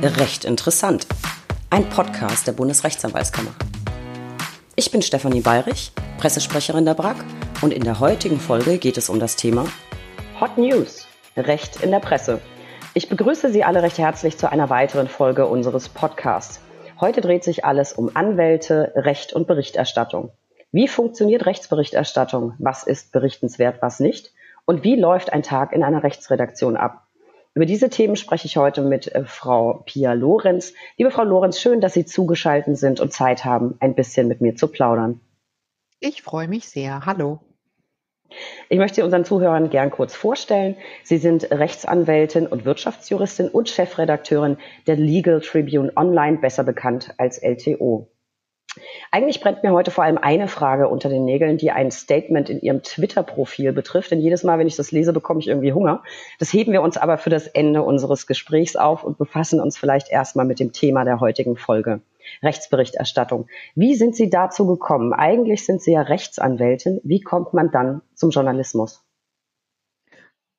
Recht interessant. Ein Podcast der Bundesrechtsanwaltskammer. Ich bin Stefanie Bayrich, Pressesprecherin der BRAG und in der heutigen Folge geht es um das Thema Hot News, Recht in der Presse. Ich begrüße Sie alle recht herzlich zu einer weiteren Folge unseres Podcasts. Heute dreht sich alles um Anwälte, Recht und Berichterstattung. Wie funktioniert Rechtsberichterstattung? Was ist berichtenswert, was nicht? Und wie läuft ein Tag in einer Rechtsredaktion ab? Über diese Themen spreche ich heute mit äh, Frau Pia Lorenz. Liebe Frau Lorenz, schön, dass Sie zugeschaltet sind und Zeit haben, ein bisschen mit mir zu plaudern. Ich freue mich sehr. Hallo. Ich möchte unseren Zuhörern gern kurz vorstellen. Sie sind Rechtsanwältin und Wirtschaftsjuristin und Chefredakteurin der Legal Tribune Online, besser bekannt als LTO. Eigentlich brennt mir heute vor allem eine Frage unter den Nägeln, die ein Statement in Ihrem Twitter-Profil betrifft. Denn jedes Mal, wenn ich das lese, bekomme ich irgendwie Hunger. Das heben wir uns aber für das Ende unseres Gesprächs auf und befassen uns vielleicht erstmal mit dem Thema der heutigen Folge. Rechtsberichterstattung. Wie sind Sie dazu gekommen? Eigentlich sind Sie ja Rechtsanwältin. Wie kommt man dann zum Journalismus?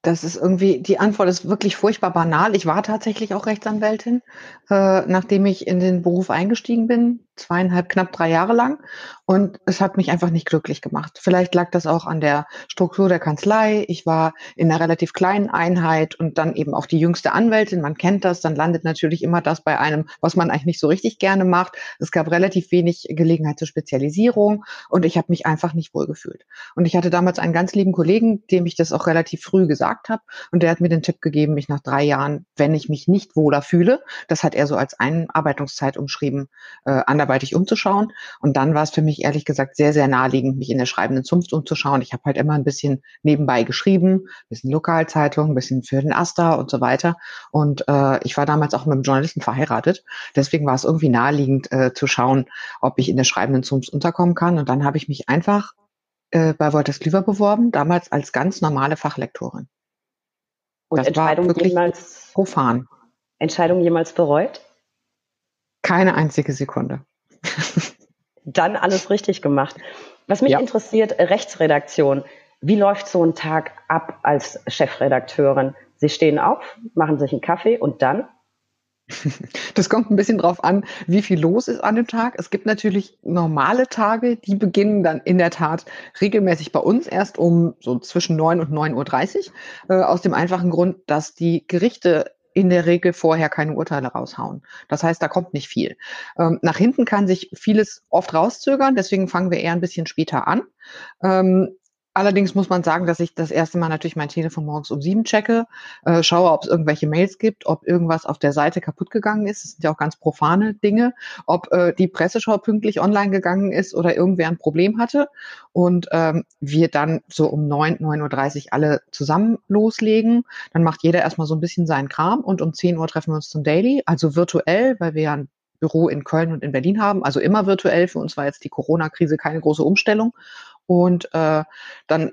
Das ist irgendwie, die Antwort ist wirklich furchtbar banal. Ich war tatsächlich auch Rechtsanwältin, äh, nachdem ich in den Beruf eingestiegen bin, zweieinhalb, knapp drei Jahre lang. Und es hat mich einfach nicht glücklich gemacht. Vielleicht lag das auch an der Struktur der Kanzlei. Ich war in einer relativ kleinen Einheit und dann eben auch die jüngste Anwältin. Man kennt das. Dann landet natürlich immer das bei einem, was man eigentlich nicht so richtig gerne macht. Es gab relativ wenig Gelegenheit zur Spezialisierung und ich habe mich einfach nicht wohlgefühlt. Und ich hatte damals einen ganz lieben Kollegen, dem ich das auch relativ früh gesagt habe. Und der hat mir den Tipp gegeben, mich nach drei Jahren, wenn ich mich nicht wohler fühle, das hat er so als Einarbeitungszeit umschrieben, äh, anderweitig umzuschauen. Und dann war es für mich ehrlich gesagt sehr, sehr naheliegend, mich in der schreibenden Zunft umzuschauen. Ich habe halt immer ein bisschen nebenbei geschrieben, ein bisschen Lokalzeitung, ein bisschen für den Asta und so weiter. Und äh, ich war damals auch mit einem Journalisten verheiratet. Deswegen war es irgendwie naheliegend äh, zu schauen, ob ich in der schreibenden Zunft unterkommen kann. Und dann habe ich mich einfach äh, bei Wolters Klüver beworben, damals als ganz normale Fachlektorin. Und das Entscheidung war wirklich jemals, profan. Entscheidung jemals bereut? Keine einzige Sekunde. Dann alles richtig gemacht. Was mich ja. interessiert, Rechtsredaktion. Wie läuft so ein Tag ab als Chefredakteurin? Sie stehen auf, machen sich einen Kaffee und dann? Das kommt ein bisschen drauf an, wie viel los ist an dem Tag. Es gibt natürlich normale Tage, die beginnen dann in der Tat regelmäßig bei uns erst um so zwischen 9 und 9.30 Uhr. Äh, aus dem einfachen Grund, dass die Gerichte in der Regel vorher keine Urteile raushauen. Das heißt, da kommt nicht viel. Ähm, nach hinten kann sich vieles oft rauszögern, deswegen fangen wir eher ein bisschen später an. Ähm, Allerdings muss man sagen, dass ich das erste Mal natürlich mein Telefon morgens um sieben checke, äh, schaue, ob es irgendwelche Mails gibt, ob irgendwas auf der Seite kaputt gegangen ist. Das sind ja auch ganz profane Dinge, ob äh, die Presseschau pünktlich online gegangen ist oder irgendwer ein Problem hatte. Und ähm, wir dann so um neun, neun Uhr dreißig alle zusammen loslegen. Dann macht jeder erstmal so ein bisschen seinen Kram und um zehn Uhr treffen wir uns zum Daily, also virtuell, weil wir ja ein Büro in Köln und in Berlin haben, also immer virtuell. Für uns war jetzt die Corona-Krise keine große Umstellung. Und äh, dann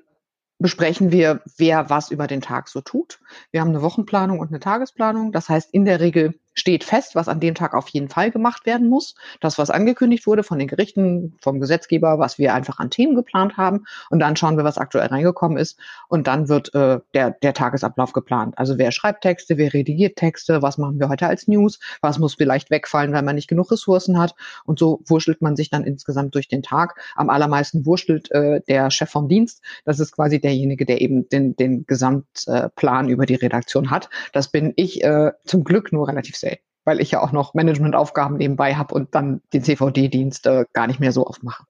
besprechen wir, wer was über den Tag so tut. Wir haben eine Wochenplanung und eine Tagesplanung. Das heißt, in der Regel steht fest, was an dem Tag auf jeden Fall gemacht werden muss. Das, was angekündigt wurde von den Gerichten, vom Gesetzgeber, was wir einfach an Themen geplant haben. Und dann schauen wir, was aktuell reingekommen ist. Und dann wird äh, der, der Tagesablauf geplant. Also wer schreibt Texte, wer redigiert Texte, was machen wir heute als News, was muss vielleicht wegfallen, weil man nicht genug Ressourcen hat. Und so wurschtelt man sich dann insgesamt durch den Tag. Am allermeisten wurschtelt äh, der Chef vom Dienst. Das ist quasi derjenige, der eben den, den Gesamtplan äh, über die Redaktion hat. Das bin ich äh, zum Glück nur relativ selten weil ich ja auch noch Managementaufgaben nebenbei habe und dann den CVD-Dienst äh, gar nicht mehr so oft mache.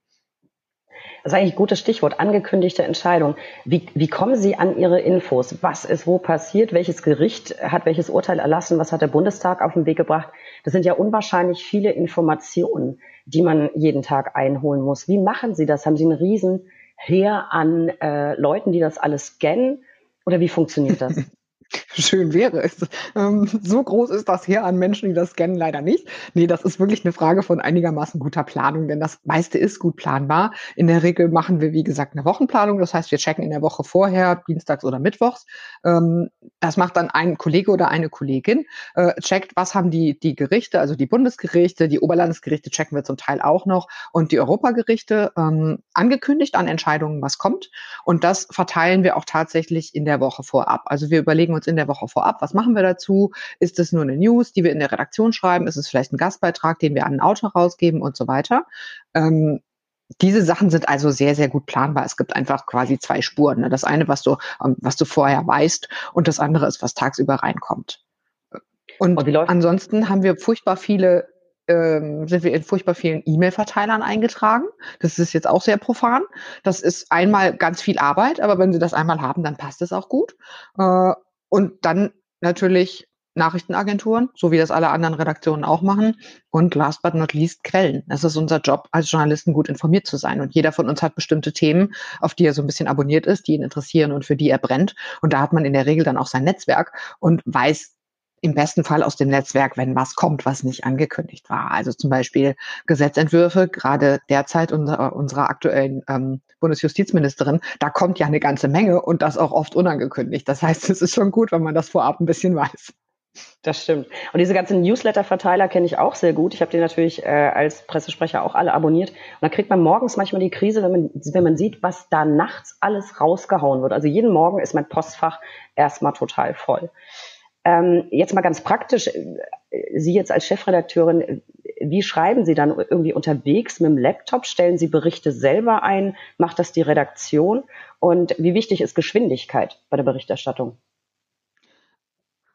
Das ist eigentlich ein gutes Stichwort, angekündigte Entscheidung. Wie, wie kommen Sie an Ihre Infos? Was ist wo passiert? Welches Gericht hat welches Urteil erlassen? Was hat der Bundestag auf den Weg gebracht? Das sind ja unwahrscheinlich viele Informationen, die man jeden Tag einholen muss. Wie machen Sie das? Haben Sie einen riesen Heer an äh, Leuten, die das alles scannen? Oder wie funktioniert das? Schön wäre. Ähm, so groß ist das Heer an Menschen, die das scannen, leider nicht. Nee, das ist wirklich eine Frage von einigermaßen guter Planung, denn das meiste ist gut planbar. In der Regel machen wir, wie gesagt, eine Wochenplanung. Das heißt, wir checken in der Woche vorher, dienstags oder mittwochs. Ähm, das macht dann ein Kollege oder eine Kollegin, äh, checkt, was haben die, die Gerichte, also die Bundesgerichte, die Oberlandesgerichte checken wir zum Teil auch noch und die Europagerichte ähm, angekündigt an Entscheidungen, was kommt. Und das verteilen wir auch tatsächlich in der Woche vorab. Also wir überlegen uns in der der Woche vorab. Was machen wir dazu? Ist es nur eine News, die wir in der Redaktion schreiben? Ist es vielleicht ein Gastbeitrag, den wir an einen Autor rausgeben und so weiter? Ähm, diese Sachen sind also sehr, sehr gut planbar. Es gibt einfach quasi zwei Spuren. Ne? Das eine, was du, ähm, was du vorher weißt, und das andere ist, was tagsüber reinkommt. Und, und ansonsten haben wir furchtbar viele, ähm, sind wir in furchtbar vielen E-Mail-Verteilern eingetragen. Das ist jetzt auch sehr profan. Das ist einmal ganz viel Arbeit, aber wenn Sie das einmal haben, dann passt es auch gut. Äh, und dann natürlich Nachrichtenagenturen, so wie das alle anderen Redaktionen auch machen. Und last but not least Quellen. Es ist unser Job, als Journalisten gut informiert zu sein. Und jeder von uns hat bestimmte Themen, auf die er so ein bisschen abonniert ist, die ihn interessieren und für die er brennt. Und da hat man in der Regel dann auch sein Netzwerk und weiß im besten Fall aus dem Netzwerk, wenn was kommt, was nicht angekündigt war. Also zum Beispiel Gesetzentwürfe, gerade derzeit unserer, unserer aktuellen ähm, Bundesjustizministerin, da kommt ja eine ganze Menge und das auch oft unangekündigt. Das heißt, es ist schon gut, wenn man das vorab ein bisschen weiß. Das stimmt. Und diese ganzen Newsletter-Verteiler kenne ich auch sehr gut. Ich habe die natürlich äh, als Pressesprecher auch alle abonniert. Und da kriegt man morgens manchmal die Krise, wenn man, wenn man sieht, was da nachts alles rausgehauen wird. Also jeden Morgen ist mein Postfach erstmal total voll. Ähm, jetzt mal ganz praktisch, äh, Sie jetzt als Chefredakteurin, wie schreiben Sie dann irgendwie unterwegs mit dem Laptop? Stellen Sie Berichte selber ein? Macht das die Redaktion? Und wie wichtig ist Geschwindigkeit bei der Berichterstattung?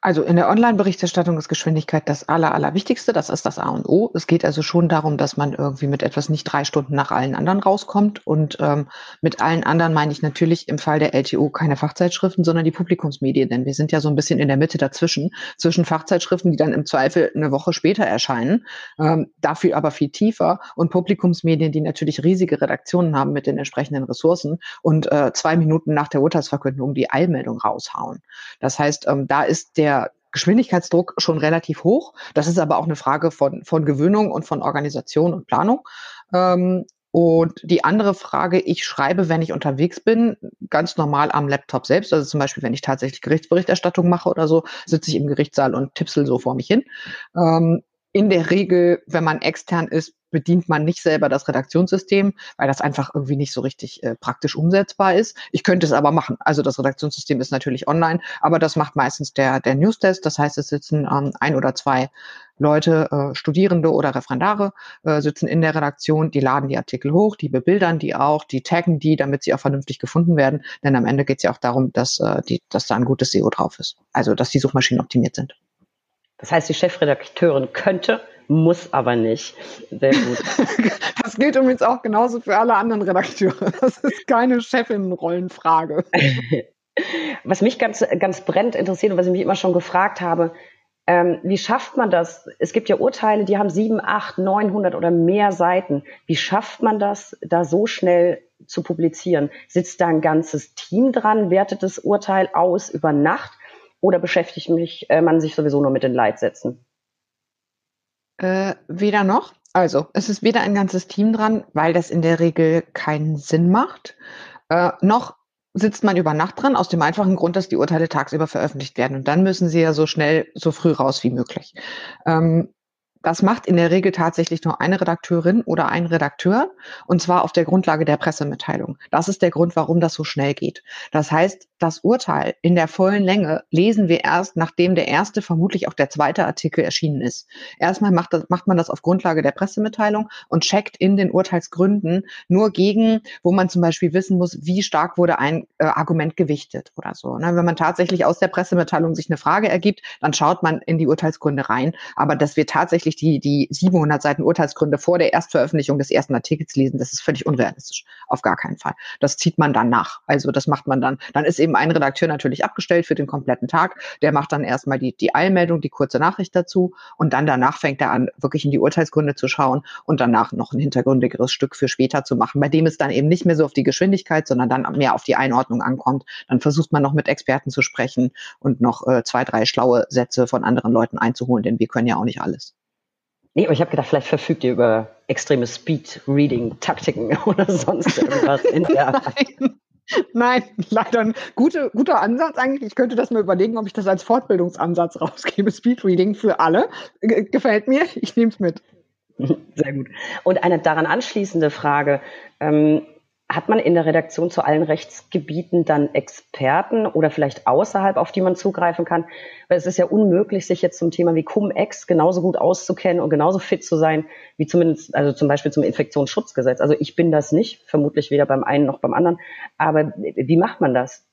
Also in der Online-Berichterstattung ist Geschwindigkeit das Aller, Allerwichtigste. Das ist das A und O. Es geht also schon darum, dass man irgendwie mit etwas nicht drei Stunden nach allen anderen rauskommt. Und ähm, mit allen anderen meine ich natürlich im Fall der LTO keine Fachzeitschriften, sondern die Publikumsmedien. Denn wir sind ja so ein bisschen in der Mitte dazwischen, zwischen Fachzeitschriften, die dann im Zweifel eine Woche später erscheinen, ähm, dafür aber viel tiefer und Publikumsmedien, die natürlich riesige Redaktionen haben mit den entsprechenden Ressourcen und äh, zwei Minuten nach der Urteilsverkündung die Eilmeldung raushauen. Das heißt, ähm, da ist der Geschwindigkeitsdruck schon relativ hoch. Das ist aber auch eine Frage von, von Gewöhnung und von Organisation und Planung. Ähm, und die andere Frage, ich schreibe, wenn ich unterwegs bin, ganz normal am Laptop selbst. Also zum Beispiel, wenn ich tatsächlich Gerichtsberichterstattung mache oder so, sitze ich im Gerichtssaal und tipsel so vor mich hin. Ähm, in der Regel, wenn man extern ist, bedient man nicht selber das Redaktionssystem, weil das einfach irgendwie nicht so richtig äh, praktisch umsetzbar ist. Ich könnte es aber machen. Also das Redaktionssystem ist natürlich online, aber das macht meistens der, der Newstest. Das heißt, es sitzen ähm, ein oder zwei Leute, äh, Studierende oder Referendare, äh, sitzen in der Redaktion, die laden die Artikel hoch, die bebildern die auch, die taggen die, damit sie auch vernünftig gefunden werden. Denn am Ende geht es ja auch darum, dass, äh, die, dass da ein gutes SEO drauf ist. Also dass die Suchmaschinen optimiert sind. Das heißt, die Chefredakteurin könnte muss aber nicht. Sehr gut. Das gilt übrigens auch genauso für alle anderen Redakteure. Das ist keine Chefinnenrollenfrage. Was mich ganz, ganz brennend interessiert und was ich mich immer schon gefragt habe, ähm, wie schafft man das? Es gibt ja Urteile, die haben sieben, acht, neunhundert oder mehr Seiten. Wie schafft man das, da so schnell zu publizieren? Sitzt da ein ganzes Team dran, wertet das Urteil aus über Nacht oder beschäftigt mich, äh, man sich sowieso nur mit den Leitsätzen? Äh, weder noch. Also, es ist weder ein ganzes Team dran, weil das in der Regel keinen Sinn macht, äh, noch sitzt man über Nacht dran, aus dem einfachen Grund, dass die Urteile tagsüber veröffentlicht werden. Und dann müssen sie ja so schnell, so früh raus wie möglich. Ähm, das macht in der Regel tatsächlich nur eine Redakteurin oder ein Redakteur, und zwar auf der Grundlage der Pressemitteilung. Das ist der Grund, warum das so schnell geht. Das heißt, das Urteil in der vollen Länge lesen wir erst, nachdem der erste, vermutlich auch der zweite Artikel erschienen ist. Erstmal macht, das, macht man das auf Grundlage der Pressemitteilung und checkt in den Urteilsgründen nur gegen, wo man zum Beispiel wissen muss, wie stark wurde ein äh, Argument gewichtet oder so. Ne? Wenn man tatsächlich aus der Pressemitteilung sich eine Frage ergibt, dann schaut man in die Urteilsgründe rein. Aber dass wir tatsächlich die, die 700 Seiten Urteilsgründe vor der Erstveröffentlichung des ersten Artikels lesen, das ist völlig unrealistisch. Auf gar keinen Fall. Das zieht man dann nach. Also das macht man dann. Dann ist eben eben ein Redakteur natürlich abgestellt für den kompletten Tag. Der macht dann erstmal die, die Eilmeldung, die kurze Nachricht dazu und dann danach fängt er an, wirklich in die Urteilsgründe zu schauen und danach noch ein hintergründigeres Stück für später zu machen, bei dem es dann eben nicht mehr so auf die Geschwindigkeit, sondern dann mehr auf die Einordnung ankommt. Dann versucht man noch mit Experten zu sprechen und noch äh, zwei, drei schlaue Sätze von anderen Leuten einzuholen, denn wir können ja auch nicht alles. Nee, aber ich habe gedacht, vielleicht verfügt ihr über extreme Speed-Reading-Taktiken oder sonst irgendwas in der Nein. Nein, leider ein guter, guter Ansatz eigentlich. Ich könnte das mal überlegen, ob ich das als Fortbildungsansatz rausgebe. Speedreading für alle. G gefällt mir. Ich nehme es mit. Sehr gut. Und eine daran anschließende Frage. Ähm, hat man in der Redaktion zu allen Rechtsgebieten dann Experten oder vielleicht außerhalb, auf die man zugreifen kann? Weil es ist ja unmöglich, sich jetzt zum Thema wie Cum-Ex genauso gut auszukennen und genauso fit zu sein, wie zumindest, also zum Beispiel zum Infektionsschutzgesetz. Also ich bin das nicht, vermutlich weder beim einen noch beim anderen. Aber wie macht man das?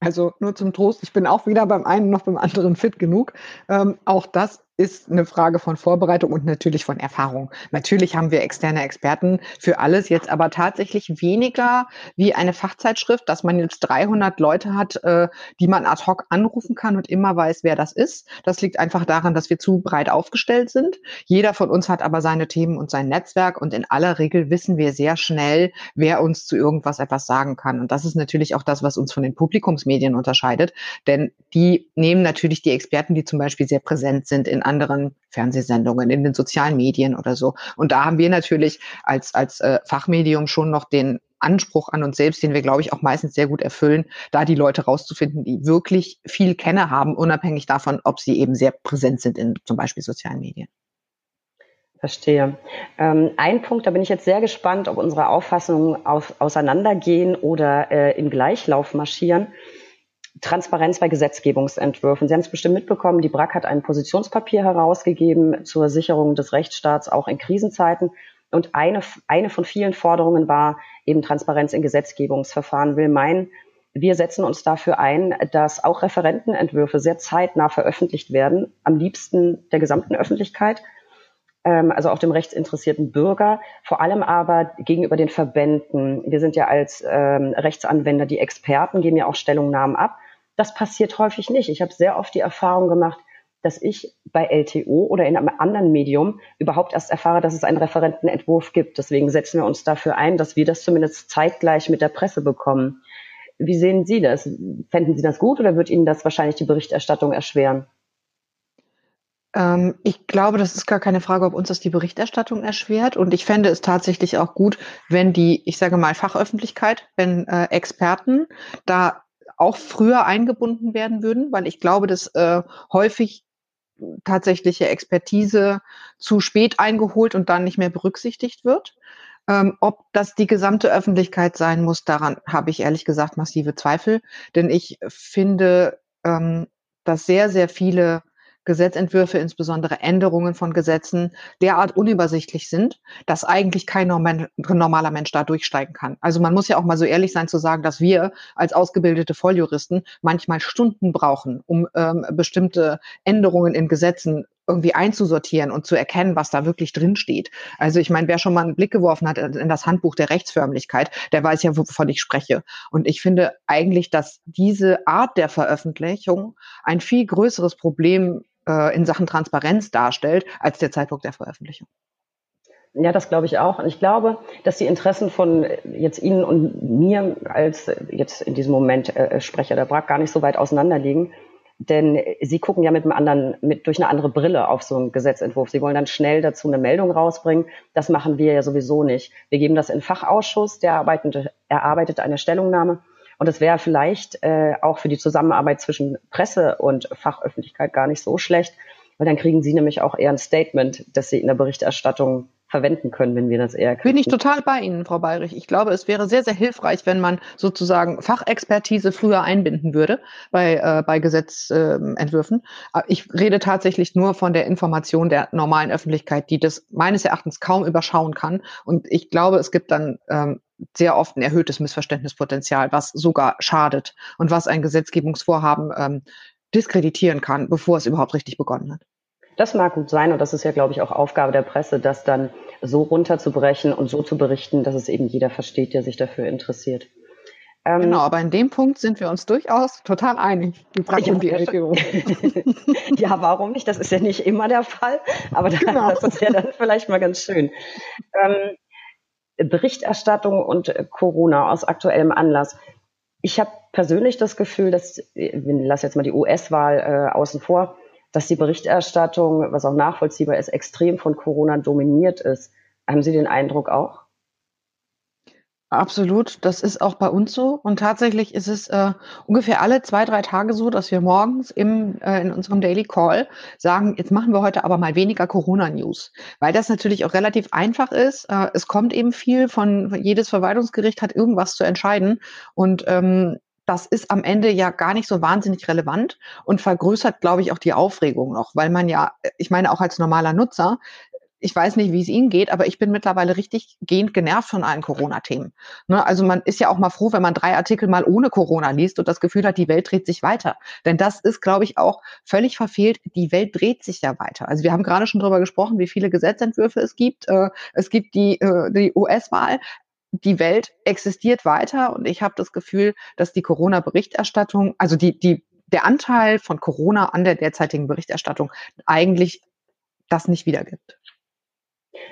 Also nur zum Trost, ich bin auch weder beim einen noch beim anderen fit genug. Ähm, auch das ist eine Frage von Vorbereitung und natürlich von Erfahrung. Natürlich haben wir externe Experten für alles, jetzt aber tatsächlich weniger wie eine Fachzeitschrift, dass man jetzt 300 Leute hat, äh, die man ad hoc anrufen kann und immer weiß, wer das ist. Das liegt einfach daran, dass wir zu breit aufgestellt sind. Jeder von uns hat aber seine Themen und sein Netzwerk und in aller Regel wissen wir sehr schnell, wer uns zu irgendwas etwas sagen kann. Und das ist natürlich auch das, was uns von den Publikumsmedien unterscheidet, denn die nehmen natürlich die Experten, die zum Beispiel sehr präsent sind in anderen Fernsehsendungen, in den sozialen Medien oder so. Und da haben wir natürlich als, als äh, Fachmedium schon noch den Anspruch an uns selbst, den wir, glaube ich, auch meistens sehr gut erfüllen, da die Leute rauszufinden, die wirklich viel Kenner haben, unabhängig davon, ob sie eben sehr präsent sind in zum Beispiel sozialen Medien. Verstehe. Ähm, ein Punkt, da bin ich jetzt sehr gespannt, ob unsere Auffassungen auf, auseinandergehen oder äh, im Gleichlauf marschieren. Transparenz bei Gesetzgebungsentwürfen. Sie haben es bestimmt mitbekommen, die BRAC hat ein Positionspapier herausgegeben zur Sicherung des Rechtsstaats auch in Krisenzeiten. Und eine, eine von vielen Forderungen war eben Transparenz in Gesetzgebungsverfahren. Will meinen, wir setzen uns dafür ein, dass auch Referentenentwürfe sehr zeitnah veröffentlicht werden, am liebsten der gesamten Öffentlichkeit, also auch dem rechtsinteressierten Bürger, vor allem aber gegenüber den Verbänden. Wir sind ja als ähm, Rechtsanwender die Experten, geben ja auch Stellungnahmen ab. Das passiert häufig nicht. Ich habe sehr oft die Erfahrung gemacht, dass ich bei LTO oder in einem anderen Medium überhaupt erst erfahre, dass es einen Referentenentwurf gibt. Deswegen setzen wir uns dafür ein, dass wir das zumindest zeitgleich mit der Presse bekommen. Wie sehen Sie das? Fänden Sie das gut oder wird Ihnen das wahrscheinlich die Berichterstattung erschweren? Ähm, ich glaube, das ist gar keine Frage, ob uns das die Berichterstattung erschwert. Und ich fände es tatsächlich auch gut, wenn die, ich sage mal, Fachöffentlichkeit, wenn äh, Experten da auch früher eingebunden werden würden, weil ich glaube, dass äh, häufig tatsächliche Expertise zu spät eingeholt und dann nicht mehr berücksichtigt wird. Ähm, ob das die gesamte Öffentlichkeit sein muss, daran habe ich ehrlich gesagt massive Zweifel. Denn ich finde, ähm, dass sehr, sehr viele Gesetzentwürfe, insbesondere Änderungen von Gesetzen, derart unübersichtlich sind, dass eigentlich kein normaler Mensch da durchsteigen kann. Also man muss ja auch mal so ehrlich sein zu sagen, dass wir als ausgebildete Volljuristen manchmal Stunden brauchen, um ähm, bestimmte Änderungen in Gesetzen irgendwie einzusortieren und zu erkennen, was da wirklich drin steht. Also ich meine, wer schon mal einen Blick geworfen hat in das Handbuch der Rechtsförmlichkeit, der weiß ja, wovon ich spreche. Und ich finde eigentlich, dass diese Art der Veröffentlichung ein viel größeres Problem äh, in Sachen Transparenz darstellt als der Zeitpunkt der Veröffentlichung. Ja, das glaube ich auch. Und ich glaube, dass die Interessen von jetzt Ihnen und mir als jetzt in diesem Moment äh, Sprecher der BRAC gar nicht so weit auseinander liegen. Denn Sie gucken ja mit einem anderen, mit, durch eine andere Brille auf so einen Gesetzentwurf. Sie wollen dann schnell dazu eine Meldung rausbringen. Das machen wir ja sowieso nicht. Wir geben das in Fachausschuss, der arbeitet, erarbeitet eine Stellungnahme und es wäre vielleicht äh, auch für die Zusammenarbeit zwischen Presse und Fachöffentlichkeit gar nicht so schlecht, weil dann kriegen Sie nämlich auch eher ein Statement, das Sie in der Berichterstattung verwenden können, wenn wir das eher kriegen. Bin ich total bei Ihnen, Frau Bayrich. Ich glaube, es wäre sehr, sehr hilfreich, wenn man sozusagen Fachexpertise früher einbinden würde bei, äh, bei Gesetzentwürfen. Äh, ich rede tatsächlich nur von der Information der normalen Öffentlichkeit, die das meines Erachtens kaum überschauen kann. Und ich glaube, es gibt dann ähm, sehr oft ein erhöhtes Missverständnispotenzial, was sogar schadet und was ein Gesetzgebungsvorhaben ähm, diskreditieren kann, bevor es überhaupt richtig begonnen hat. Das mag gut sein und das ist ja, glaube ich, auch Aufgabe der Presse, das dann so runterzubrechen und so zu berichten, dass es eben jeder versteht, der sich dafür interessiert. Ähm, genau, aber in dem Punkt sind wir uns durchaus total einig. Die ja, die LTO. ja, warum nicht? Das ist ja nicht immer der Fall, aber genau. das ist ja dann vielleicht mal ganz schön. Ähm, Berichterstattung und äh, Corona aus aktuellem Anlass. Ich habe persönlich das Gefühl, dass, wir lassen jetzt mal die US-Wahl äh, außen vor, dass die Berichterstattung, was auch nachvollziehbar ist, extrem von Corona dominiert ist. Haben Sie den Eindruck auch? Absolut, das ist auch bei uns so. Und tatsächlich ist es äh, ungefähr alle zwei, drei Tage so, dass wir morgens im, äh, in unserem Daily Call sagen, jetzt machen wir heute aber mal weniger Corona-News. Weil das natürlich auch relativ einfach ist. Äh, es kommt eben viel von, jedes Verwaltungsgericht hat irgendwas zu entscheiden. Und ähm, das ist am Ende ja gar nicht so wahnsinnig relevant und vergrößert, glaube ich, auch die Aufregung noch, weil man ja, ich meine, auch als normaler Nutzer ich weiß nicht, wie es Ihnen geht, aber ich bin mittlerweile richtig gehend genervt von allen Corona-Themen. Ne? Also man ist ja auch mal froh, wenn man drei Artikel mal ohne Corona liest und das Gefühl hat, die Welt dreht sich weiter. Denn das ist, glaube ich, auch völlig verfehlt. Die Welt dreht sich ja weiter. Also wir haben gerade schon darüber gesprochen, wie viele Gesetzentwürfe es gibt. Äh, es gibt die, äh, die US-Wahl die Welt existiert weiter und ich habe das Gefühl, dass die Corona-Berichterstattung, also die, die, der Anteil von Corona an der derzeitigen Berichterstattung eigentlich das nicht wiedergibt.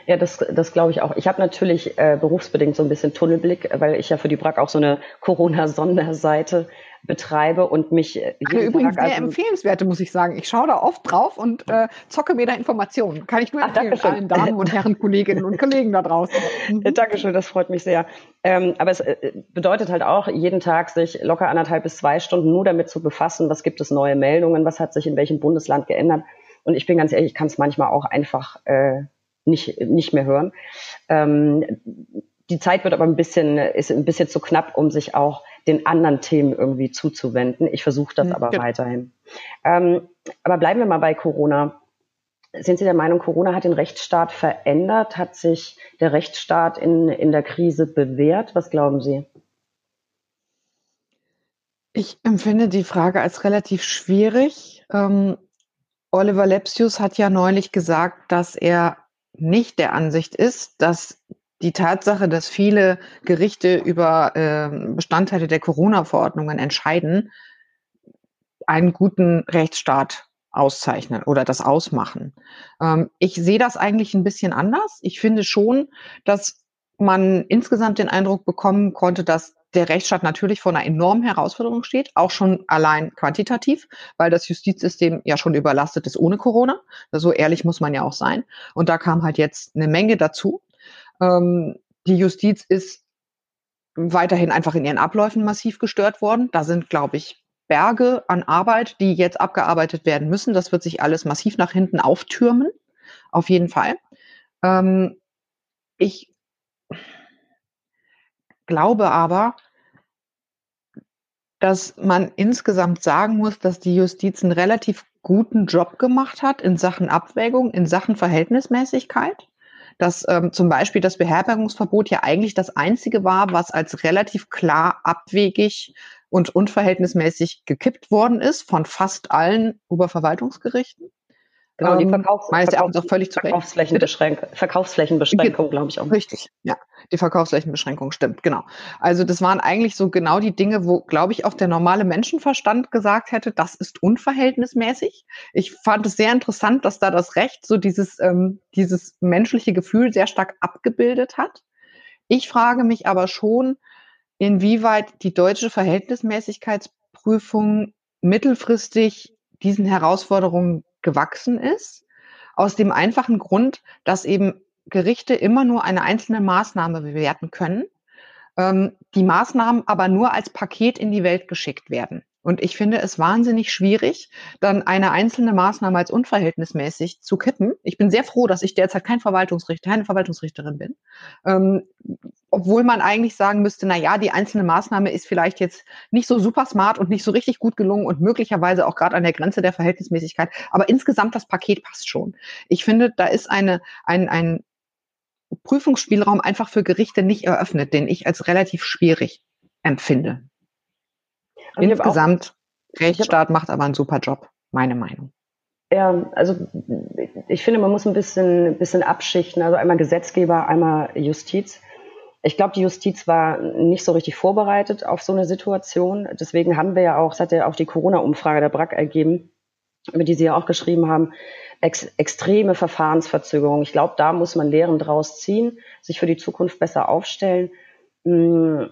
Ja, das, das glaube ich auch. Ich habe natürlich äh, berufsbedingt so ein bisschen Tunnelblick, weil ich ja für die BRAC auch so eine Corona-Sonderseite betreibe und mich äh, jeden übrigens Tag, sehr also, empfehlenswerte, muss ich sagen. Ich schaue da oft drauf und äh, zocke mir da Informationen. Kann ich nur empfehlen Ach, allen Damen und Herren Kolleginnen und Kollegen da draußen. Mhm. Dankeschön, das freut mich sehr. Ähm, aber es äh, bedeutet halt auch, jeden Tag sich locker anderthalb bis zwei Stunden nur damit zu befassen, was gibt es neue Meldungen, was hat sich in welchem Bundesland geändert. Und ich bin ganz ehrlich, ich kann es manchmal auch einfach äh, nicht, nicht mehr hören. Ähm, die Zeit wird aber ein bisschen, ist ein bisschen zu knapp, um sich auch den anderen Themen irgendwie zuzuwenden. Ich versuche das mhm, aber genau. weiterhin. Ähm, aber bleiben wir mal bei Corona. Sind Sie der Meinung, Corona hat den Rechtsstaat verändert? Hat sich der Rechtsstaat in, in der Krise bewährt? Was glauben Sie? Ich empfinde die Frage als relativ schwierig. Ähm, Oliver Lepsius hat ja neulich gesagt, dass er nicht der Ansicht ist, dass die Tatsache, dass viele Gerichte über äh, Bestandteile der Corona-Verordnungen entscheiden, einen guten Rechtsstaat auszeichnen oder das ausmachen. Ähm, ich sehe das eigentlich ein bisschen anders. Ich finde schon, dass man insgesamt den Eindruck bekommen konnte, dass der Rechtsstaat natürlich vor einer enormen Herausforderung steht, auch schon allein quantitativ, weil das Justizsystem ja schon überlastet ist ohne Corona. So ehrlich muss man ja auch sein. Und da kam halt jetzt eine Menge dazu. Ähm, die Justiz ist weiterhin einfach in ihren Abläufen massiv gestört worden. Da sind, glaube ich, Berge an Arbeit, die jetzt abgearbeitet werden müssen. Das wird sich alles massiv nach hinten auftürmen. Auf jeden Fall. Ähm, ich glaube aber, dass man insgesamt sagen muss, dass die Justiz einen relativ guten Job gemacht hat in Sachen Abwägung, in Sachen Verhältnismäßigkeit. Dass ähm, zum Beispiel das Beherbergungsverbot ja eigentlich das einzige war, was als relativ klar abwegig und unverhältnismäßig gekippt worden ist von fast allen Oberverwaltungsgerichten. Genau, die ähm, Verkaufs meines Erachtens auch völlig zu Verkaufsflächenbeschränkung, Verkaufsflächenbeschränkung, glaube ich auch. Richtig, ja, die Verkaufsflächenbeschränkung stimmt, genau. Also das waren eigentlich so genau die Dinge, wo, glaube ich, auch der normale Menschenverstand gesagt hätte, das ist unverhältnismäßig. Ich fand es sehr interessant, dass da das Recht so dieses, ähm, dieses menschliche Gefühl sehr stark abgebildet hat. Ich frage mich aber schon, inwieweit die deutsche Verhältnismäßigkeitsprüfung mittelfristig diesen Herausforderungen gewachsen ist. Aus dem einfachen Grund, dass eben Gerichte immer nur eine einzelne Maßnahme bewerten können, ähm, die Maßnahmen aber nur als Paket in die Welt geschickt werden. Und ich finde es wahnsinnig schwierig, dann eine einzelne Maßnahme als unverhältnismäßig zu kippen. Ich bin sehr froh, dass ich derzeit kein Verwaltungsrichter, keine Verwaltungsrichterin bin. Ähm, obwohl man eigentlich sagen müsste, na ja, die einzelne Maßnahme ist vielleicht jetzt nicht so super smart und nicht so richtig gut gelungen und möglicherweise auch gerade an der Grenze der Verhältnismäßigkeit. Aber insgesamt das Paket passt schon. Ich finde, da ist eine, ein, ein Prüfungsspielraum einfach für Gerichte nicht eröffnet, den ich als relativ schwierig empfinde. Also insgesamt, auch, Rechtsstaat macht aber einen super Job, meine Meinung. Ja, also ich finde, man muss ein bisschen, bisschen abschichten. Also einmal Gesetzgeber, einmal Justiz. Ich glaube, die Justiz war nicht so richtig vorbereitet auf so eine Situation. Deswegen haben wir ja auch, es hat ja auch die Corona-Umfrage der BRAC ergeben, über die Sie ja auch geschrieben haben, ex extreme Verfahrensverzögerung. Ich glaube, da muss man Lehren draus ziehen, sich für die Zukunft besser aufstellen. Hm,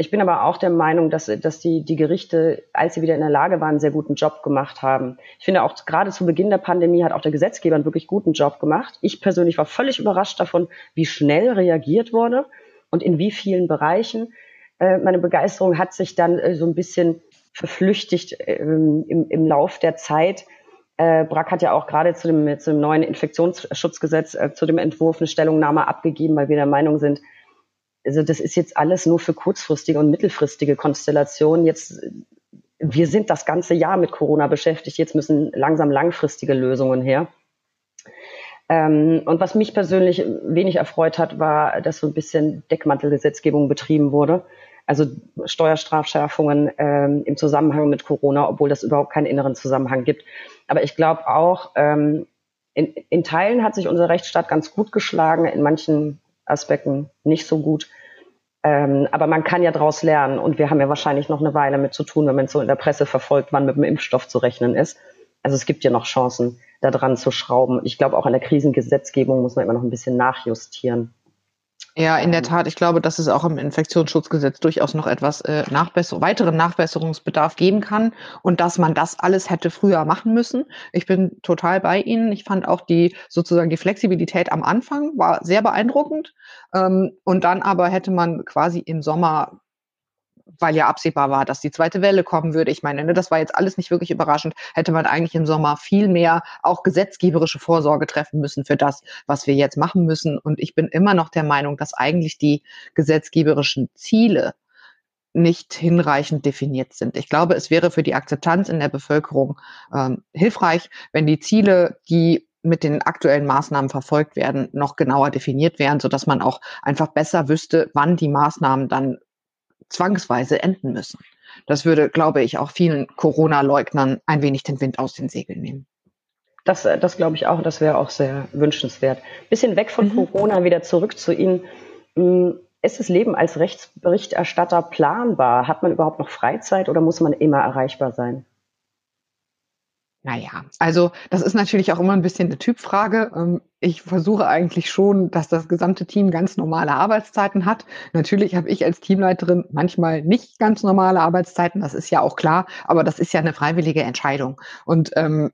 ich bin aber auch der Meinung, dass, dass die, die Gerichte, als sie wieder in der Lage waren, einen sehr guten Job gemacht haben. Ich finde auch gerade zu Beginn der Pandemie hat auch der Gesetzgeber einen wirklich guten Job gemacht. Ich persönlich war völlig überrascht davon, wie schnell reagiert wurde und in wie vielen Bereichen. Äh, meine Begeisterung hat sich dann äh, so ein bisschen verflüchtigt ähm, im, im Lauf der Zeit. Äh, Brack hat ja auch gerade zu dem, zu dem neuen Infektionsschutzgesetz, zu dem Entwurf eine Stellungnahme abgegeben, weil wir der Meinung sind, also das ist jetzt alles nur für kurzfristige und mittelfristige Konstellationen. Jetzt, wir sind das ganze Jahr mit Corona beschäftigt. Jetzt müssen langsam langfristige Lösungen her. Ähm, und was mich persönlich wenig erfreut hat, war, dass so ein bisschen Deckmantelgesetzgebung betrieben wurde. Also Steuerstrafschärfungen ähm, im Zusammenhang mit Corona, obwohl das überhaupt keinen inneren Zusammenhang gibt. Aber ich glaube auch, ähm, in, in Teilen hat sich unser Rechtsstaat ganz gut geschlagen, in manchen Aspekten nicht so gut. Ähm, aber man kann ja daraus lernen und wir haben ja wahrscheinlich noch eine Weile mit zu tun, wenn man so in der Presse verfolgt, wann mit dem Impfstoff zu rechnen ist. Also es gibt ja noch Chancen, da dran zu schrauben. Ich glaube, auch an der Krisengesetzgebung muss man immer noch ein bisschen nachjustieren. Ja, in der Tat. Ich glaube, dass es auch im Infektionsschutzgesetz durchaus noch etwas äh, Nachbesser weiteren Nachbesserungsbedarf geben kann und dass man das alles hätte früher machen müssen. Ich bin total bei Ihnen. Ich fand auch die sozusagen die Flexibilität am Anfang war sehr beeindruckend. Ähm, und dann aber hätte man quasi im Sommer weil ja absehbar war, dass die zweite Welle kommen würde. Ich meine, ne, das war jetzt alles nicht wirklich überraschend. Hätte man eigentlich im Sommer viel mehr auch gesetzgeberische Vorsorge treffen müssen für das, was wir jetzt machen müssen. Und ich bin immer noch der Meinung, dass eigentlich die gesetzgeberischen Ziele nicht hinreichend definiert sind. Ich glaube, es wäre für die Akzeptanz in der Bevölkerung ähm, hilfreich, wenn die Ziele, die mit den aktuellen Maßnahmen verfolgt werden, noch genauer definiert wären, so dass man auch einfach besser wüsste, wann die Maßnahmen dann zwangsweise enden müssen. Das würde, glaube ich, auch vielen Corona-Leugnern ein wenig den Wind aus den Segeln nehmen. Das, äh, das glaube ich auch, das wäre auch sehr wünschenswert. Bisschen weg von mhm. Corona, wieder zurück zu Ihnen. Hm, ist das Leben als Rechtsberichterstatter planbar? Hat man überhaupt noch Freizeit oder muss man immer erreichbar sein? Naja, also das ist natürlich auch immer ein bisschen eine Typfrage. Ähm, ich versuche eigentlich schon, dass das gesamte Team ganz normale Arbeitszeiten hat. Natürlich habe ich als Teamleiterin manchmal nicht ganz normale Arbeitszeiten, das ist ja auch klar, aber das ist ja eine freiwillige Entscheidung. Und ähm,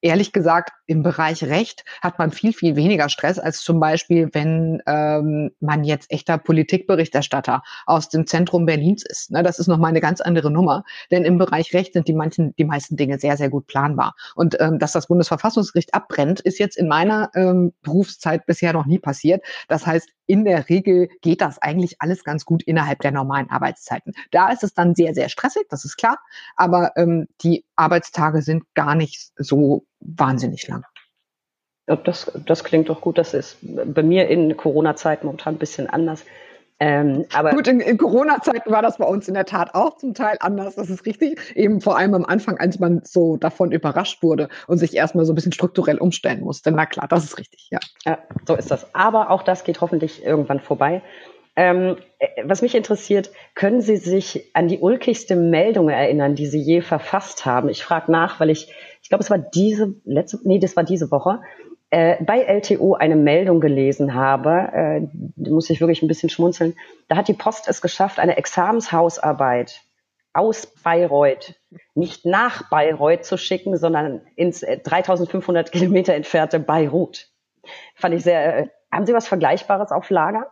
ehrlich gesagt, im Bereich Recht hat man viel, viel weniger Stress als zum Beispiel, wenn ähm, man jetzt echter Politikberichterstatter aus dem Zentrum Berlins ist. Ne, das ist nochmal eine ganz andere Nummer. Denn im Bereich Recht sind die, manchen, die meisten Dinge sehr, sehr gut planbar. Und ähm, dass das Bundesverfassungsgericht abbrennt, ist jetzt in meiner ähm, Berufszeit bisher noch nie passiert. Das heißt, in der Regel geht das eigentlich alles ganz gut innerhalb der normalen Arbeitszeiten. Da ist es dann sehr, sehr stressig, das ist klar. Aber ähm, die Arbeitstage sind gar nicht so wahnsinnig lang. Das, das klingt doch gut. Das ist bei mir in Corona-Zeiten momentan ein bisschen anders. Ähm, aber Gut, in, in Corona-Zeiten war das bei uns in der Tat auch zum Teil anders, das ist richtig. Eben vor allem am Anfang, als man so davon überrascht wurde und sich erstmal so ein bisschen strukturell umstellen musste. Na klar, das ist richtig, ja. Ja, so ist das. Aber auch das geht hoffentlich irgendwann vorbei. Ähm, äh, was mich interessiert, können Sie sich an die ulkigste Meldung erinnern, die Sie je verfasst haben? Ich frage nach, weil ich, ich glaube, es war diese letzte, nee, das war diese Woche, äh, bei LTO eine Meldung gelesen habe, äh, da muss ich wirklich ein bisschen schmunzeln. Da hat die Post es geschafft, eine Examenshausarbeit aus Bayreuth nicht nach Bayreuth zu schicken, sondern ins 3500 äh, Kilometer entfernte Beirut. Fand ich sehr. Äh, haben Sie was Vergleichbares auf Lager?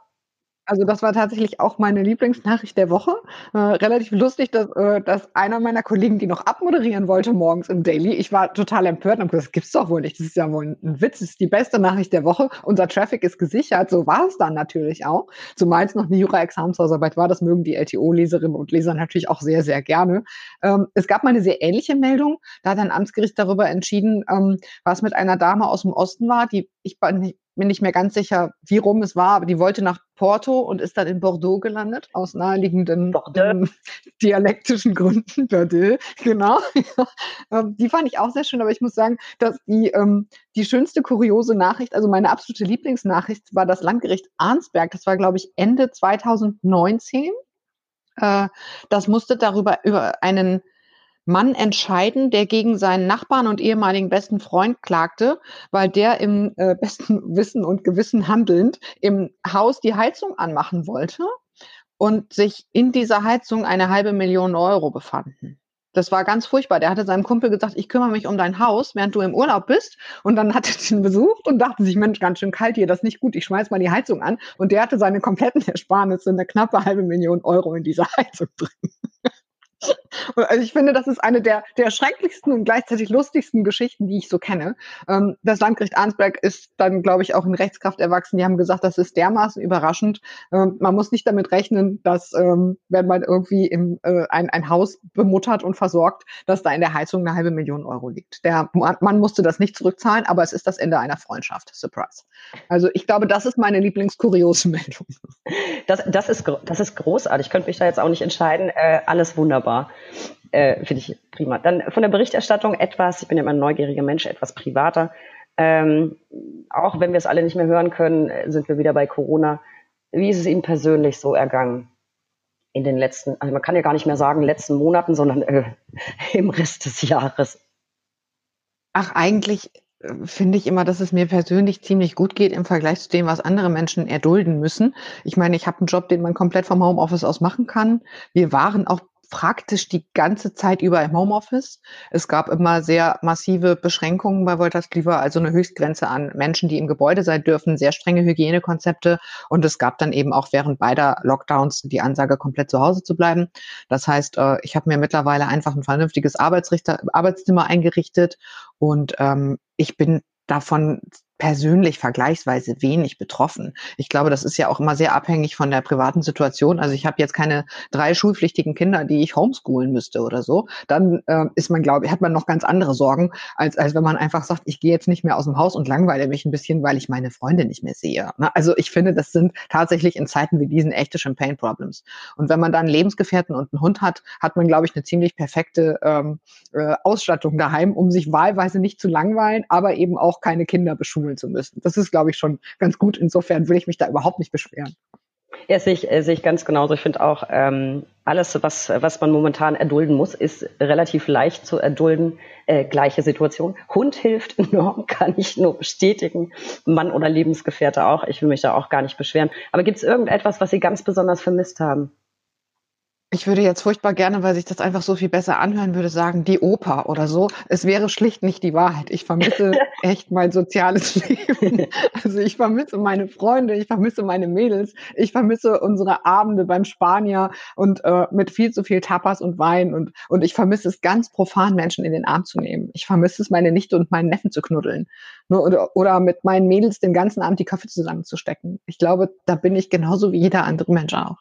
Also das war tatsächlich auch meine Lieblingsnachricht der Woche. Äh, relativ lustig, dass, äh, dass einer meiner Kollegen die noch abmoderieren wollte morgens im Daily. Ich war total empört und habe gesagt, das gibt's doch wohl nicht. Das ist ja wohl ein Witz. Das ist die beste Nachricht der Woche. Unser Traffic ist gesichert. So war es dann natürlich auch. Zumal es noch eine Jura-Examenshausarbeit war. Das mögen die LTO-Leserinnen und Leser natürlich auch sehr, sehr gerne. Ähm, es gab mal eine sehr ähnliche Meldung. Da hat ein Amtsgericht darüber entschieden, ähm, was mit einer Dame aus dem Osten war, die ich bin nicht mehr ganz sicher, wie rum es war, aber die wollte nach Porto und ist dann in Bordeaux gelandet, aus naheliegenden ähm, dialektischen Gründen. Bordeaux, genau. ähm, die fand ich auch sehr schön, aber ich muss sagen, dass die, ähm, die schönste kuriose Nachricht, also meine absolute Lieblingsnachricht, war das Landgericht Arnsberg. Das war, glaube ich, Ende 2019. Äh, das musste darüber über einen Mann entscheiden, der gegen seinen Nachbarn und ehemaligen besten Freund klagte, weil der im äh, besten Wissen und Gewissen handelnd im Haus die Heizung anmachen wollte und sich in dieser Heizung eine halbe Million Euro befanden. Das war ganz furchtbar. Der hatte seinem Kumpel gesagt, ich kümmere mich um dein Haus, während du im Urlaub bist. Und dann hat er den besucht und dachte sich, Mensch, ganz schön kalt hier, das ist nicht gut, ich schmeiß mal die Heizung an. Und der hatte seine kompletten Ersparnisse, eine knappe halbe Million Euro in dieser Heizung drin. Also ich finde, das ist eine der, der schrecklichsten und gleichzeitig lustigsten Geschichten, die ich so kenne. Ähm, das Landgericht Arnsberg ist dann, glaube ich, auch in Rechtskraft erwachsen. Die haben gesagt, das ist dermaßen überraschend. Ähm, man muss nicht damit rechnen, dass, ähm, wenn man irgendwie im, äh, ein, ein Haus bemuttert und versorgt, dass da in der Heizung eine halbe Million Euro liegt. Der Mann musste das nicht zurückzahlen, aber es ist das Ende einer Freundschaft. Surprise. Also ich glaube, das ist meine Lieblingskuriose Meldung. Das, das, ist, das ist großartig. Ich könnte mich da jetzt auch nicht entscheiden. Äh, alles wunderbar. Äh, Finde ich prima. Dann von der Berichterstattung etwas, ich bin ja immer ein neugieriger Mensch, etwas privater. Ähm, auch wenn wir es alle nicht mehr hören können, sind wir wieder bei Corona. Wie ist es Ihnen persönlich so ergangen in den letzten, also man kann ja gar nicht mehr sagen letzten Monaten, sondern äh, im Rest des Jahres? Ach, eigentlich äh, finde ich immer, dass es mir persönlich ziemlich gut geht im Vergleich zu dem, was andere Menschen erdulden müssen. Ich meine, ich habe einen Job, den man komplett vom Homeoffice aus machen kann. Wir waren auch praktisch die ganze Zeit über im Homeoffice. Es gab immer sehr massive Beschränkungen bei Wolters Kliever, also eine Höchstgrenze an Menschen, die im Gebäude sein dürfen, sehr strenge Hygienekonzepte und es gab dann eben auch während beider Lockdowns die Ansage, komplett zu Hause zu bleiben. Das heißt, äh, ich habe mir mittlerweile einfach ein vernünftiges Arbeitszimmer eingerichtet und ähm, ich bin davon persönlich vergleichsweise wenig betroffen. Ich glaube, das ist ja auch immer sehr abhängig von der privaten Situation. Also ich habe jetzt keine drei schulpflichtigen Kinder, die ich homeschoolen müsste oder so. Dann äh, ist man, glaube ich, hat man noch ganz andere Sorgen, als, als wenn man einfach sagt, ich gehe jetzt nicht mehr aus dem Haus und langweile mich ein bisschen, weil ich meine Freunde nicht mehr sehe. Ne? Also ich finde, das sind tatsächlich in Zeiten wie diesen echte Champagne Problems. Und wenn man dann Lebensgefährten und einen Hund hat, hat man, glaube ich, eine ziemlich perfekte ähm, äh, Ausstattung daheim, um sich wahlweise nicht zu langweilen, aber eben auch keine Kinder beschulen schulen zu müssen. Das ist, glaube ich, schon ganz gut. Insofern will ich mich da überhaupt nicht beschweren. Ja, sehe ich, äh, sehe ich ganz genauso. Ich finde auch, ähm, alles, was, was man momentan erdulden muss, ist relativ leicht zu erdulden. Äh, gleiche Situation. Hund hilft enorm, kann ich nur bestätigen. Mann oder Lebensgefährte auch. Ich will mich da auch gar nicht beschweren. Aber gibt es irgendetwas, was Sie ganz besonders vermisst haben? Ich würde jetzt furchtbar gerne, weil sich das einfach so viel besser anhören würde, sagen, die Oper oder so. Es wäre schlicht nicht die Wahrheit. Ich vermisse echt mein soziales Leben. Also ich vermisse meine Freunde, ich vermisse meine Mädels, ich vermisse unsere Abende beim Spanier und äh, mit viel zu viel Tapas und Wein und, und ich vermisse es ganz profan, Menschen in den Arm zu nehmen. Ich vermisse es, meine Nichte und meinen Neffen zu knuddeln. Nur, oder, oder mit meinen Mädels den ganzen Abend die Köpfe zusammenzustecken. Ich glaube, da bin ich genauso wie jeder andere Mensch auch.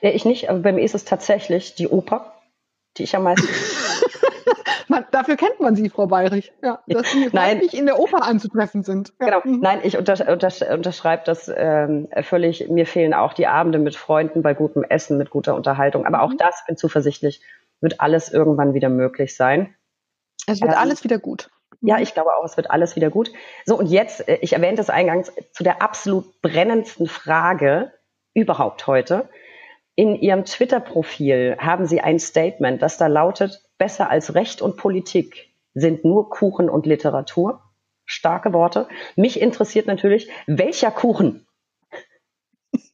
Ja, ich nicht, aber bei mir ist es tatsächlich die Oper, die ich am meisten. man, dafür kennt man sie, Frau Bayrich, ja, dass sie Nein. häufig in der Oper anzutreffen sind. Ja. Genau. Mhm. Nein, ich unter, unter, unterschreibe das ähm, völlig. Mir fehlen auch die Abende mit Freunden bei gutem Essen, mit guter Unterhaltung. Aber auch mhm. das, bin zuversichtlich, wird alles irgendwann wieder möglich sein. Es wird ähm, alles wieder gut. Ja, ich glaube auch, es wird alles wieder gut. So, und jetzt, äh, ich erwähnte es eingangs, zu der absolut brennendsten Frage überhaupt heute. In Ihrem Twitter-Profil haben Sie ein Statement, das da lautet, besser als Recht und Politik sind nur Kuchen und Literatur. Starke Worte. Mich interessiert natürlich, welcher Kuchen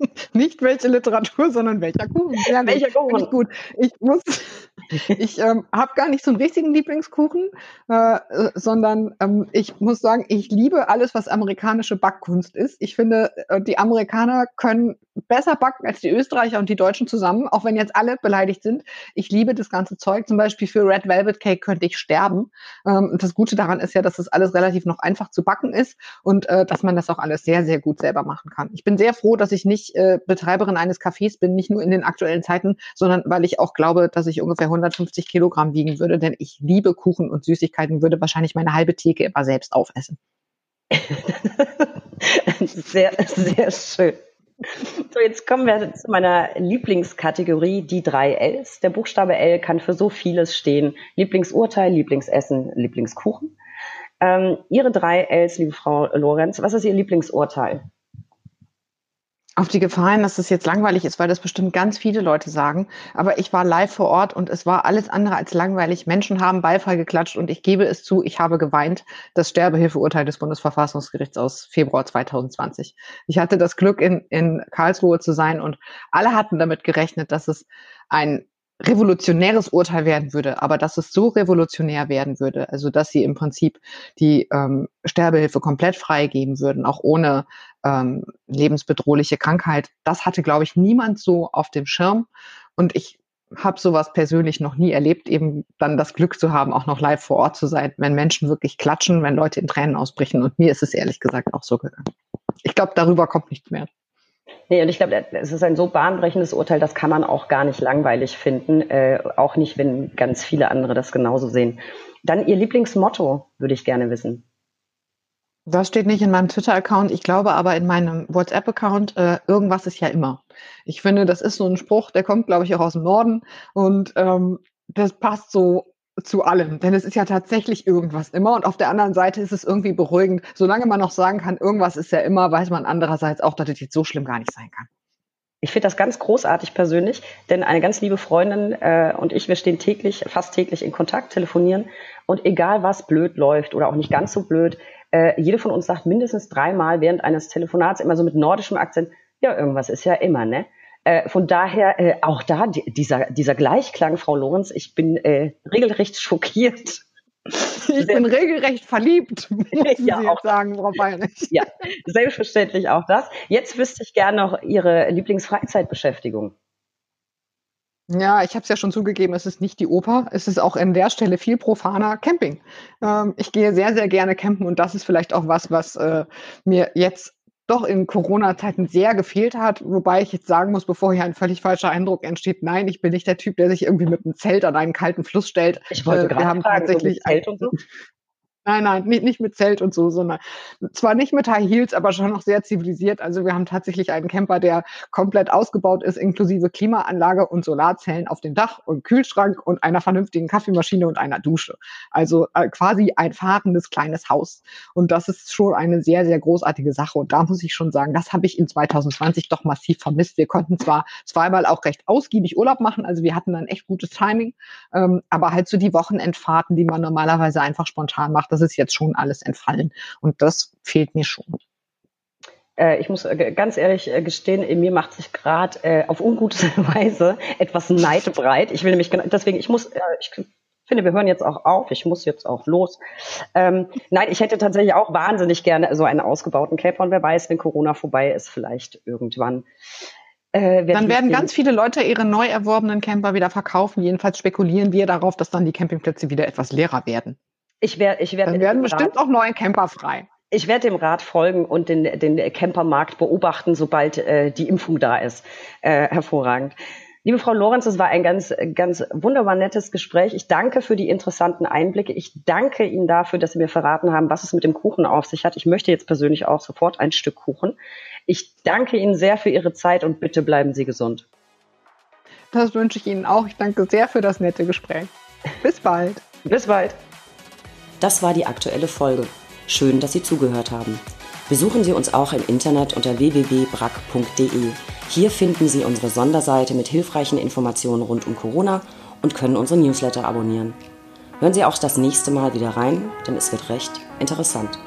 Nicht welche Literatur, sondern welcher Kuchen. Ja, welcher Kuchen? Gut. Ich muss, ich ähm, habe gar nicht so einen richtigen Lieblingskuchen, äh, sondern ähm, ich muss sagen, ich liebe alles, was amerikanische Backkunst ist. Ich finde, äh, die Amerikaner können besser backen als die Österreicher und die Deutschen zusammen, auch wenn jetzt alle beleidigt sind. Ich liebe das ganze Zeug. Zum Beispiel für Red Velvet Cake könnte ich sterben. Ähm, das Gute daran ist ja, dass das alles relativ noch einfach zu backen ist und äh, dass man das auch alles sehr, sehr gut selber machen kann. Ich bin sehr froh, dass ich nicht äh, Betreiberin eines Cafés bin, nicht nur in den aktuellen Zeiten, sondern weil ich auch glaube, dass ich ungefähr 150 Kilogramm wiegen würde, denn ich liebe Kuchen und Süßigkeiten, würde wahrscheinlich meine halbe Theke immer selbst aufessen. sehr, sehr schön. So, jetzt kommen wir zu meiner Lieblingskategorie, die drei Ls. Der Buchstabe L kann für so vieles stehen. Lieblingsurteil, Lieblingsessen, Lieblingskuchen. Ähm, Ihre drei Ls, liebe Frau Lorenz, was ist Ihr Lieblingsurteil? Auf die Gefahr hin, dass das jetzt langweilig ist, weil das bestimmt ganz viele Leute sagen. Aber ich war live vor Ort und es war alles andere als langweilig. Menschen haben Beifall geklatscht und ich gebe es zu, ich habe geweint. Das Sterbehilfeurteil des Bundesverfassungsgerichts aus Februar 2020. Ich hatte das Glück, in, in Karlsruhe zu sein und alle hatten damit gerechnet, dass es ein revolutionäres Urteil werden würde, aber dass es so revolutionär werden würde, also dass sie im Prinzip die ähm, Sterbehilfe komplett freigeben würden, auch ohne ähm, lebensbedrohliche Krankheit, das hatte, glaube ich, niemand so auf dem Schirm. Und ich habe sowas persönlich noch nie erlebt, eben dann das Glück zu haben, auch noch live vor Ort zu sein, wenn Menschen wirklich klatschen, wenn Leute in Tränen ausbrechen. Und mir ist es ehrlich gesagt auch so gegangen. Ich glaube, darüber kommt nichts mehr. Nee, und ich glaube, es ist ein so bahnbrechendes Urteil, das kann man auch gar nicht langweilig finden, äh, auch nicht, wenn ganz viele andere das genauso sehen. Dann Ihr Lieblingsmotto, würde ich gerne wissen. Das steht nicht in meinem Twitter-Account. Ich glaube aber in meinem WhatsApp-Account, äh, irgendwas ist ja immer. Ich finde, das ist so ein Spruch, der kommt, glaube ich, auch aus dem Norden und ähm, das passt so zu allem. Denn es ist ja tatsächlich irgendwas immer und auf der anderen Seite ist es irgendwie beruhigend. Solange man noch sagen kann, irgendwas ist ja immer, weiß man andererseits auch, dass es jetzt so schlimm gar nicht sein kann. Ich finde das ganz großartig persönlich, denn eine ganz liebe Freundin äh, und ich, wir stehen täglich, fast täglich in Kontakt, telefonieren und egal was blöd läuft oder auch nicht ganz so blöd, äh, jede von uns sagt mindestens dreimal während eines Telefonats immer so mit nordischem Akzent, ja, irgendwas ist ja immer, ne? Äh, von daher äh, auch da die, dieser, dieser Gleichklang, Frau Lorenz, ich bin äh, regelrecht schockiert. Ich bin regelrecht verliebt, muss ja, Sie jetzt sagen, Frau Bayerich. Ja, selbstverständlich auch das. Jetzt wüsste ich gerne noch Ihre Lieblingsfreizeitbeschäftigung. Ja, ich habe es ja schon zugegeben, es ist nicht die Oper. Es ist auch an der Stelle viel profaner Camping. Ähm, ich gehe sehr, sehr gerne campen und das ist vielleicht auch was, was äh, mir jetzt doch in Corona-Zeiten sehr gefehlt hat. Wobei ich jetzt sagen muss, bevor hier ein völlig falscher Eindruck entsteht, nein, ich bin nicht der Typ, der sich irgendwie mit einem Zelt an einen kalten Fluss stellt. Ich wollte äh, gerade haben fragen, tatsächlich so Zelt und so. Nein, nein, nicht, nicht mit Zelt und so, sondern zwar nicht mit High Heels, aber schon noch sehr zivilisiert. Also wir haben tatsächlich einen Camper, der komplett ausgebaut ist, inklusive Klimaanlage und Solarzellen auf dem Dach und Kühlschrank und einer vernünftigen Kaffeemaschine und einer Dusche. Also äh, quasi ein fahrendes kleines Haus. Und das ist schon eine sehr, sehr großartige Sache. Und da muss ich schon sagen, das habe ich in 2020 doch massiv vermisst. Wir konnten zwar zweimal auch recht ausgiebig Urlaub machen, also wir hatten dann echt gutes Timing, ähm, aber halt so die Wochenendfahrten, die man normalerweise einfach spontan macht, das ist jetzt schon alles entfallen. Und das fehlt mir schon. Äh, ich muss äh, ganz ehrlich äh, gestehen, in mir macht sich gerade auf ungute Weise etwas Neid breit. Ich will nämlich, deswegen, ich muss, ich finde, wir hören jetzt auch auf. Ich muss jetzt auch los. Ähm, nein, ich hätte tatsächlich auch wahnsinnig gerne so einen ausgebauten Camper. Und wer weiß, wenn Corona vorbei ist, vielleicht irgendwann. Äh, dann werden ganz viele Leute ihre neu erworbenen Camper wieder verkaufen. Jedenfalls spekulieren wir darauf, dass dann die Campingplätze wieder etwas leerer werden. Ich werde, ich werde. Dann werden bestimmt Rat, auch neue Camper frei. Ich werde dem Rat folgen und den, den Campermarkt beobachten, sobald äh, die Impfung da ist. Äh, hervorragend. Liebe Frau Lorenz, es war ein ganz, ganz wunderbar nettes Gespräch. Ich danke für die interessanten Einblicke. Ich danke Ihnen dafür, dass Sie mir verraten haben, was es mit dem Kuchen auf sich hat. Ich möchte jetzt persönlich auch sofort ein Stück Kuchen. Ich danke Ihnen sehr für Ihre Zeit und bitte bleiben Sie gesund. Das wünsche ich Ihnen auch. Ich danke sehr für das nette Gespräch. Bis bald. Bis bald. Das war die aktuelle Folge. Schön, dass Sie zugehört haben. Besuchen Sie uns auch im Internet unter www.brack.de. Hier finden Sie unsere Sonderseite mit hilfreichen Informationen rund um Corona und können unsere Newsletter abonnieren. Hören Sie auch das nächste Mal wieder rein, denn es wird recht interessant.